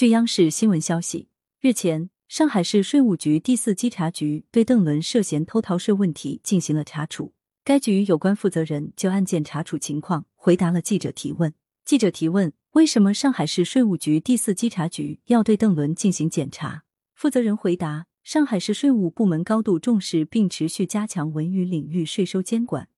据央视新闻消息，日前，上海市税务局第四稽查局对邓伦涉嫌偷逃税问题进行了查处。该局有关负责人就案件查处情况回答了记者提问。记者提问：为什么上海市税务局第四稽查局要对邓伦进行检查？负责人回答：上海市税务部门高度重视并持续加强文娱领域税收监管，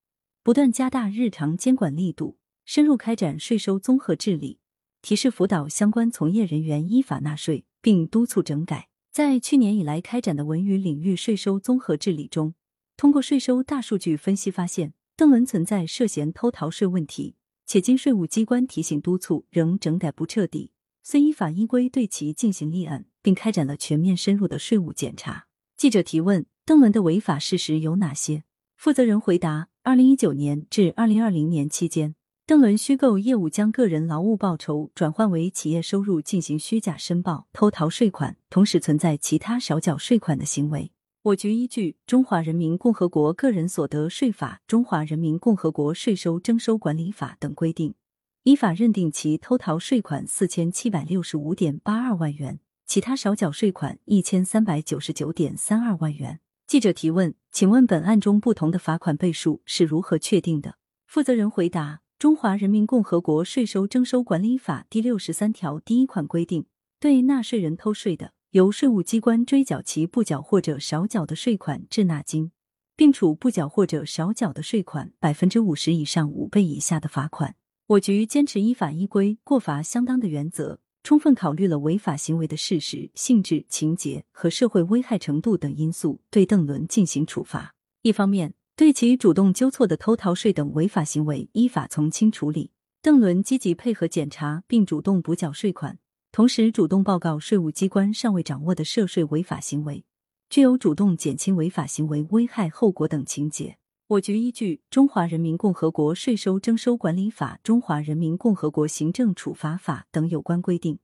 不断加大日常监管力度，深入开展税收综合治理，提示辅导相关从业人员依法纳税，并督促整改。在去年以来开展的文娱领域税收综合治理中，通过税收大数据分析发现，邓伦存在涉嫌偷逃税问题，且经税务机关提醒督促，仍整改不彻底，遂依法依规对其进行立案，并开展了全面深入的税务检查。记者提问：邓伦的违法事实有哪些？负责人回答：二零一九年至二零二零年期间，邓伦虚构业务将个人劳务报酬转换为企业收入进行虚假申报，偷逃税款，同时存在其他少缴税款的行为。我局依据《中华人民共和国个人所得税法》《中华人民共和国税收征收管理法》等规定，依法认定其偷逃税款四千七百六十五点八二万元，其他少缴税款一千三百九十九点三二万元。记者提问：请问本案中不同的罚款倍数是如何确定的？负责人回答：《中华人民共和国税收征收管理法》第六十三条第一款规定，对纳税人偷税的。由税务机关追缴其不缴或者少缴的税款滞纳金，并处不缴或者少缴的税款百分之五十以上五倍以下的罚款。我局坚持依法依规、过罚相当的原则，充分考虑了违法行为的事实、性质、情节和社会危害程度等因素，对邓伦进行处罚。一方面，对其主动纠错的偷逃税等违法行为依法从轻处理。邓伦积极配合检查，并主动补缴税款。同时，主动报告税务机关尚未掌握的涉税违法行为，具有主动减轻违法行为危害后果等情节。我局依据《中华人民共和国税收征收管理法》《中华人民共和国行政处罚法》等有关规定，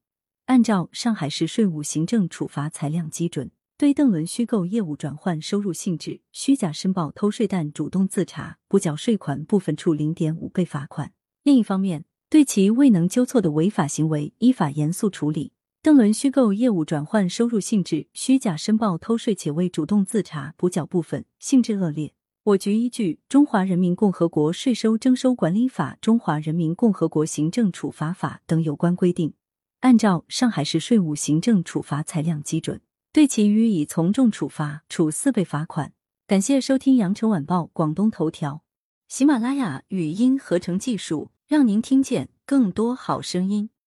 按照上海市税务行政处罚裁量基准，对邓伦虚构业务转换收入性质、虚假申报偷税但主动自查补缴税款部分处零点五倍罚款。另一方面，对其未能纠错的违法行为，依法严肃处理。邓伦虚构业务转换收入性质、虚假申报偷税且未主动自查补缴部分，性质恶劣。我局依据《中华人民共和国税收征收管理法》《中华人民共和国行政处罚法》等有关规定，按照上海市税务行政处罚裁量基准，对其予以从重处罚，处四倍罚款。感谢收听羊城晚报广东头条，喜马拉雅语音合成技术。让您听见更多好声音。